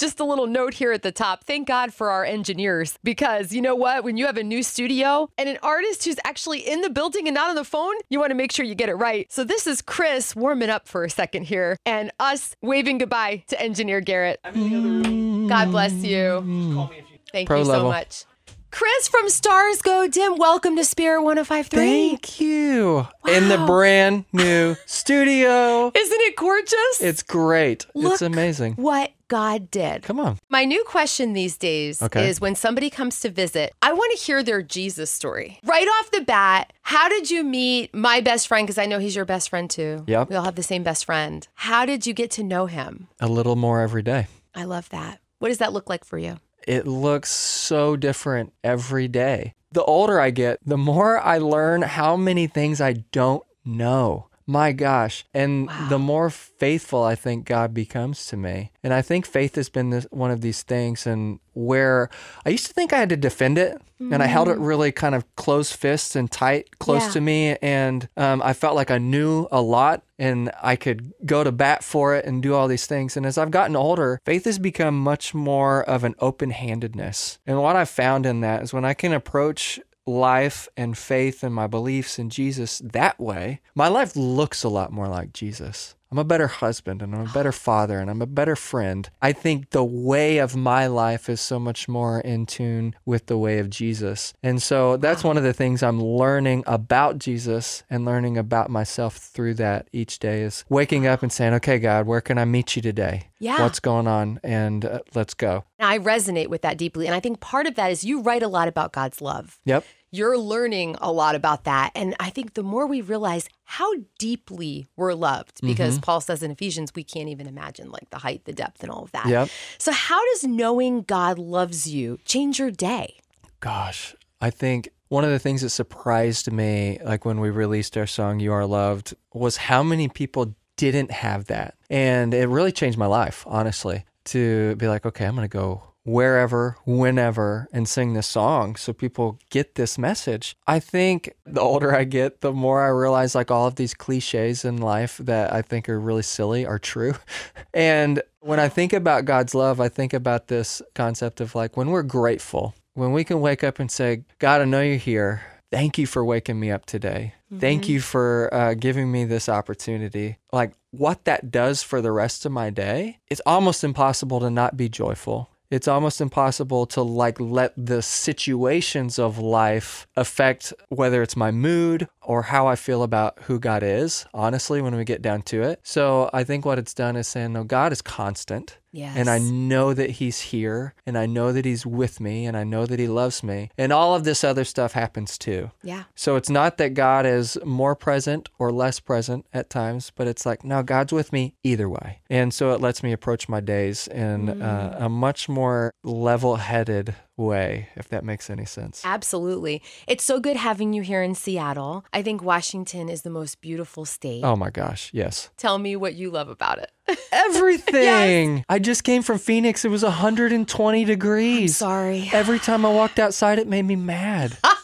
Just a little note here at the top. Thank God for our engineers because you know what? When you have a new studio and an artist who's actually in the building and not on the phone, you want to make sure you get it right. So this is Chris warming up for a second here and us waving goodbye to engineer Garrett. God bless you. Thank Pro you so level. much. Chris from Stars Go Dim, welcome to Spirit 1053. Thank you. In the brand new studio. Isn't it gorgeous? It's great. Look it's amazing. what God did. Come on. My new question these days Okay. is when somebody comes to visit, I want to hear their Jesus story. Right off the bat, how did you meet my best friend? Because I know he's your best friend too. Yep. We all have the same best friend. How did you get to know him? A little more every day. I love that. What does that look like for you? It looks so different every day. The older I get, the more I learn how many things I don't know. My gosh. And the more faithful I think God becomes to me. And I think faith has been this, one of these things and where I used to think I had to defend it and I held it really kind of closed fists and tight close Yeah. to me and um, I felt like I knew a lot and I could go to bat for it and do all these things. And as I've gotten older, faith has become much more of an open handedness. And what I've found in that is when I can approach life and faith and my beliefs in Jesus that way, my life looks a lot more like Jesus. I'm a better husband and I'm a better father and I'm a better friend. I think the way of my life is so much more in tune with the way of Jesus. And so that's one of the things I'm learning about Jesus and learning about myself through that each day is waking up and saying, okay, God, where can I meet you today? Yeah. What's going on? And uh, let's go. I resonate with that deeply. And I think part of that is you write a lot about God's love. Yep. You're learning a lot about that. And I think the more we realize how deeply we're loved, because Mm-hmm. Paul says in Ephesians, we can't even imagine like the height, the depth, and all of that. Yep. So, how does knowing God loves you change your day? Gosh, I think one of the things that surprised me, like when we released our song You Are Loved, was how many people didn't have that. And it really changed my life, honestly, to be like, okay, I'm going to go wherever, whenever, and sing this song so people get this message. I think the older I get, the more I realize like all of these cliches in life that I think are really silly are true. And when I think about God's love, I think about this concept of like when we're grateful, when we can wake up and say, God, I know you're here. Thank you for waking me up today. Thank you for uh, giving me this opportunity. Like what that does for the rest of my day, it's almost impossible to not be joyful. It's almost impossible to like let the situations of life affect whether it's my mood or how I feel about who God is, honestly, when we get down to it. So I think what it's done is saying, no, God is constant. Yes. And I know that he's here and I know that he's with me and I know that he loves me. And all of this other stuff happens too. Yeah. So it's not that God is more present or less present at times, but it's like, no, God's with me either way. And so it lets me approach my days in uh, a much more level headed way, if that makes any sense. Absolutely. It's so good having you here in Seattle. I think Washington is the most beautiful state. Oh my gosh, yes. Tell me what you love about it. Everything. I just came from Phoenix. It was 120 degrees. Sorry. Every time I walked outside, it made me mad.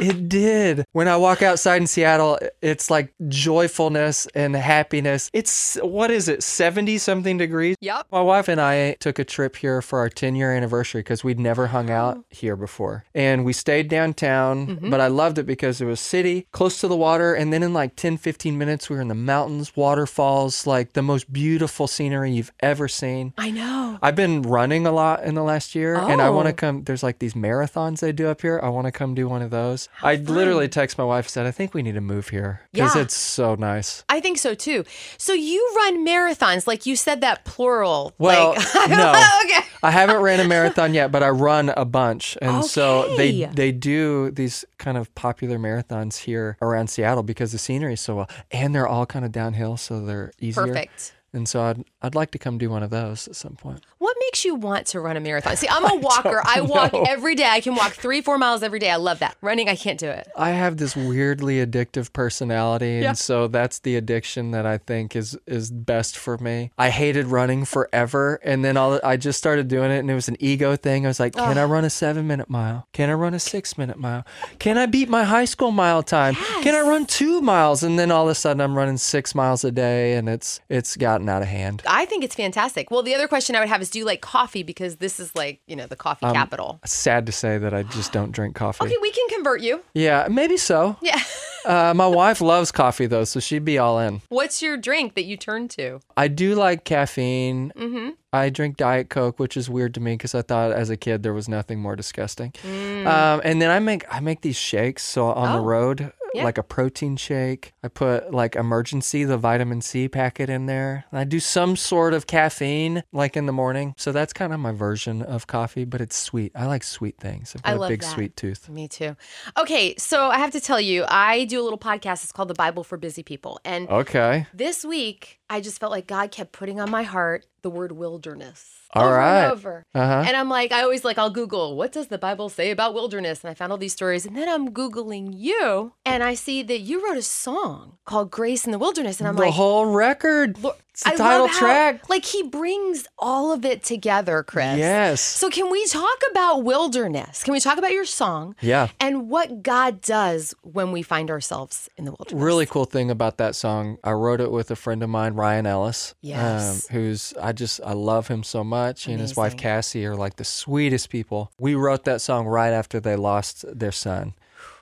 it did. When I walk outside in Seattle, it's like joyfulness and happiness. It's, what is it, 70 something degrees? Yep. My wife and I took a trip here for our 10 year anniversary because we'd never hung oh. out here before. And we stayed downtown, mm-hmm. but I loved it because it was city, close to the water. And then in like 10, 15 minutes, we were in the mountains, waterfalls, like the most beautiful scenery you've ever seen. I know. I've been running a lot in the last year, and I want Oh. to come. There's like these marathons they do up here. I want to come do one of those. I literally text my wife and said, "I think we need to move here because Yeah. it's so nice." I think so too. So you run marathons, like you said that plural. Well, like, no. okay. I haven't ran a marathon yet, but I run a bunch, and so they they do these kind of popular marathons here around Seattle because the scenery is so well, and they're all kind of downhill, so they're easier. Perfect. And so I'd I'd like to come do one of those at some point. What makes you want to run a marathon? See, I'm a walker. I walk know. every day. I can walk three, four miles every day. I love that. Running, I can't do it. I have this weirdly addictive personality, and Yeah. so that's the addiction that I think is is best for me. I hated running forever, and then all I just started doing it, and it was an ego thing. I was like, "Can I run a seven minute mile? Can I run a six minute mile? Can I beat my high school mile time? Can I run two miles?" And then all of a sudden, I'm running six miles a day, and it's it's gotten out of hand. I think it's fantastic. Well, the other question I would have is do you like coffee? Because this is like, you know, the coffee Um, capital. Sad to say that I just don't drink coffee. Okay, we can convert you. Yeah, maybe so. Yeah. Uh, my wife loves coffee though, so she'd be all in. What's your drink that you turn to? I do like caffeine. Mm-hmm. I drink Diet Coke, which is weird to me because I thought as a kid there was nothing more disgusting. Mm. Um, and then I make I make these shakes. So on the Oh, road, yeah. like a protein shake, I put like emergency the vitamin C packet in there. And I do some sort of caffeine like in the morning. So that's kind of my version of coffee, but it's sweet. I like sweet things. I've got I a love big that. sweet tooth. Me too. Okay, so I have to tell you, I do a little podcast. It's called The Bible for Busy People. And Okay. this week, I just felt like God kept putting on my heart the word wilderness. All over right. And over. Uh huh. And I'm like, I always like, I'll Google, what does the Bible say about wilderness? And I found all these stories. And then I'm Googling you, and I see that you wrote a song called Grace in the Wilderness. And I'm The like, the whole record. It's the I title love how, track. Like, he brings all of it together, Chris. Yes. So, can we talk about wilderness? Can we talk about your song Yeah. and what God does when we find ourselves in the wilderness? Really cool thing about that song, I wrote it with a friend of mine, Ryan Ellis. um, Yes. who's I just I love him so much. He and his wife Cassie are like the sweetest people. We wrote that song right after they lost their son,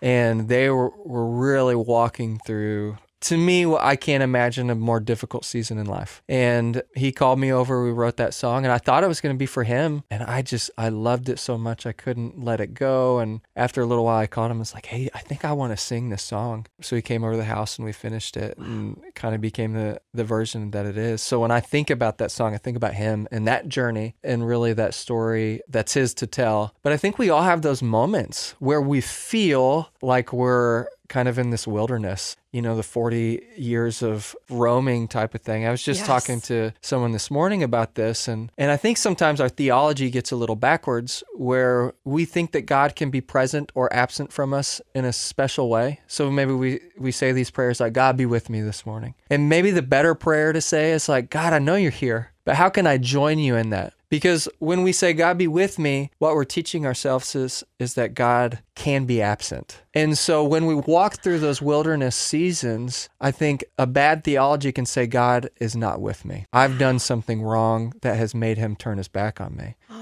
and they were were really walking through. To me, I can't imagine a more difficult season in life. And he called me over. We wrote that song, and I thought it was going to be for him. And I just, I loved it so much, I couldn't let it go. And after a little while, I called him. and was like, "Hey, I think I want to sing this song." So he came over to the house, and we finished it, and kind of became the the version that it is. So when I think about that song, I think about him and that journey, and really that story that's his to tell. But I think we all have those moments where we feel like we're kind of in this wilderness, you know, the 40 years of roaming type of thing. I was just Yes. talking to someone this morning about this and and I think sometimes our theology gets a little backwards where we think that God can be present or absent from us in a special way. So maybe we we say these prayers like God be with me this morning. And maybe the better prayer to say is like God, I know you're here, but how can I join you in that? Because when we say God be with me, what we're teaching ourselves is is that God can be absent. And so when we walk through those wilderness seasons, I think a bad theology can say God is not with me. I've done something wrong that has made him turn his back on me. Oh,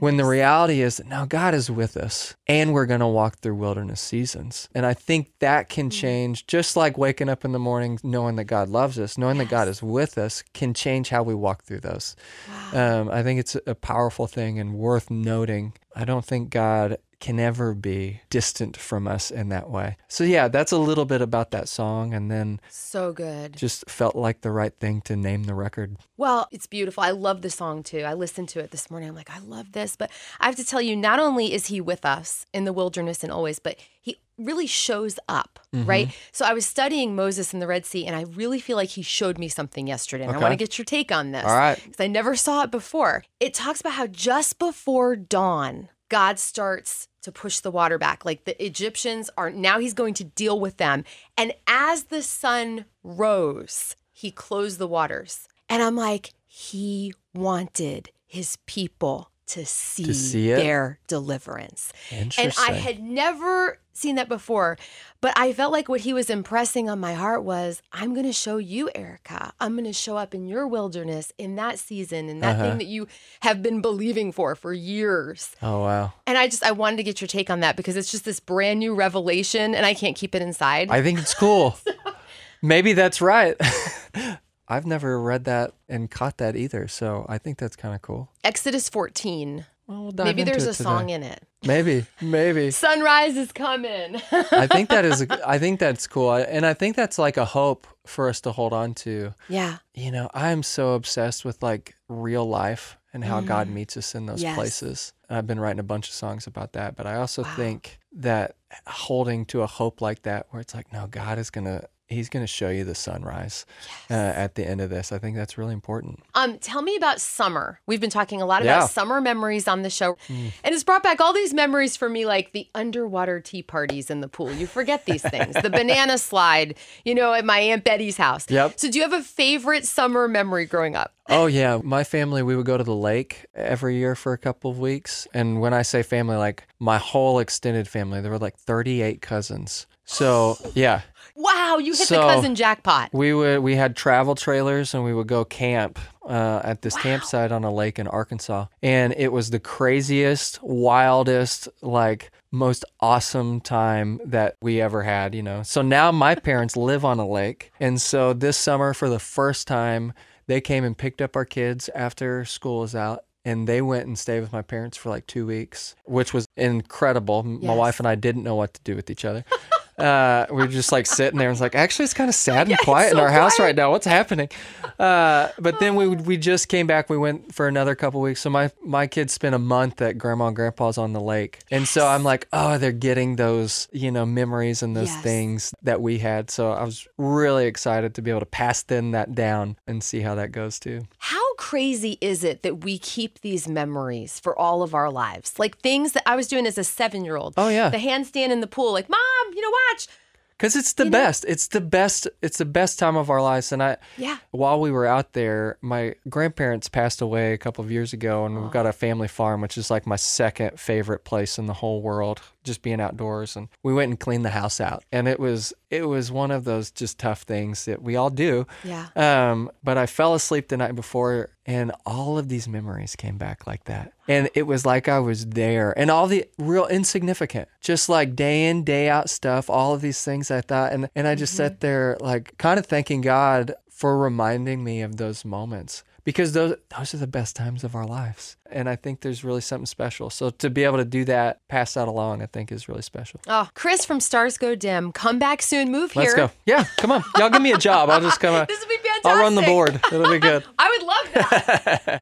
When the reality is that now God is with us and we're going to walk through wilderness seasons. And I think that can change, just like waking up in the morning knowing that God loves us, knowing that God is with us can change how we walk through those. Um, I think it's a powerful thing and worth noting. I don't think God can ever be distant from us in that way. So, yeah, that's a little bit about that song. And then so good. just felt like the right thing to name the record. Well, it's beautiful. I love the song too. I listened to it this morning. I'm like, I love this. But I have to tell you, not only is he with us in the wilderness and always, but he really shows up, Mm-hmm. right? So I was studying Moses in the Red Sea, and I really feel like he showed me something yesterday. And I want to get your take on this. All right. Because I never saw it before. It talks about how just before dawn, God starts to push the water back. Like the Egyptians are now he's going to deal with them. And as the sun rose, he closed the waters. And I'm like, he wanted his people to see, see their deliverance. And I had never seen that before, but I felt like what he was impressing on my heart was I'm going to show you, Erica. I'm going to show up in your wilderness in that season, and that Uh-huh. thing that you have been believing for for years. oh, wow. And I just, I wanted to get your take on that because it's just this brand new revelation and I can't keep it inside. I think it's cool. Maybe that's right. I've never read that and caught that either, so I think that's kind of cool. Exodus 14. Well, we'll dive Maybe into there's it a song in it. Maybe, maybe. Sunrise is coming. I think that is. I think that's cool, and I think that's like a hope for us to hold on to. yeah. You know, I'm so obsessed with like real life and how God Mm. meets us in those Yes. places. And I've been writing a bunch of songs about that, but I also Wow. think that holding to a hope like that, where it's like, no, God is gonna. He's going to show you the sunrise uh, at the end of this. I think that's really important. Um, tell me about summer. We've been talking a lot Yeah. about summer memories on the show, and it's brought back all these memories for me, like the underwater tea parties in the pool. You forget these things. the banana slide, you know, at my aunt Betty's house. Yep. So, do you have a favorite summer memory growing up? Oh yeah, my family we would go to the lake every year for a couple of weeks, and when I say family, like my whole extended family, there were like 38 cousins. So yeah, Wow, you hit So- the cousin jackpot. We would we had travel trailers and we would go camp uh, at this campsite on a lake in Arkansas, and it was the craziest, wildest, like most awesome time that we ever had. You know, so now my parents live on a lake, and so this summer for the first time they came and picked up our kids after school was out. And they went and stayed with my parents for like two weeks, which was incredible. My wife and I didn't know what to do with each other. Uh, we are just like sitting there and was like, actually, it's kind of sad and quiet in so our house right now. What's happening? Uh, but then we we just came back. We went for another couple weeks. So my my kids spent a month at grandma and grandpa's on the lake, and so I'm like, oh, they're getting those you know memories and those Yes. things that we had. So I was really excited to be able to pass them that down and see how that goes too. How crazy is it that we keep these memories for all of our lives? Like things that I was doing as a seven year old. Oh, yeah. The handstand in the pool, like, Mom, you know, watch. Because it's the best. It's the best. It's the best time of our lives. And I, Yeah. while we were out there, my grandparents passed away a couple of years ago, and we've got a family farm, which is like my second favorite place in the whole world. Just being outdoors, and we went and cleaned the house out, and it was it was one of those just tough things that we all do. Yeah. Um, but I fell asleep the night before, and all of these memories came back like that, and it was like I was there, and all the real insignificant, just like day in day out stuff, all of these things I thought, and and I just sat mm-hmm. there like kind of thanking God for reminding me of those moments because those those are the best times of our lives, and I think there's really something special. So to be able to do that, pass that along, I think is really special. Oh, Chris from Stars Go Dim, come back soon, move Let's here. go. Yeah, come on, y'all give me a job. I'll just come. This would be fantastic. I'll run the board. It'll be good. I would love that.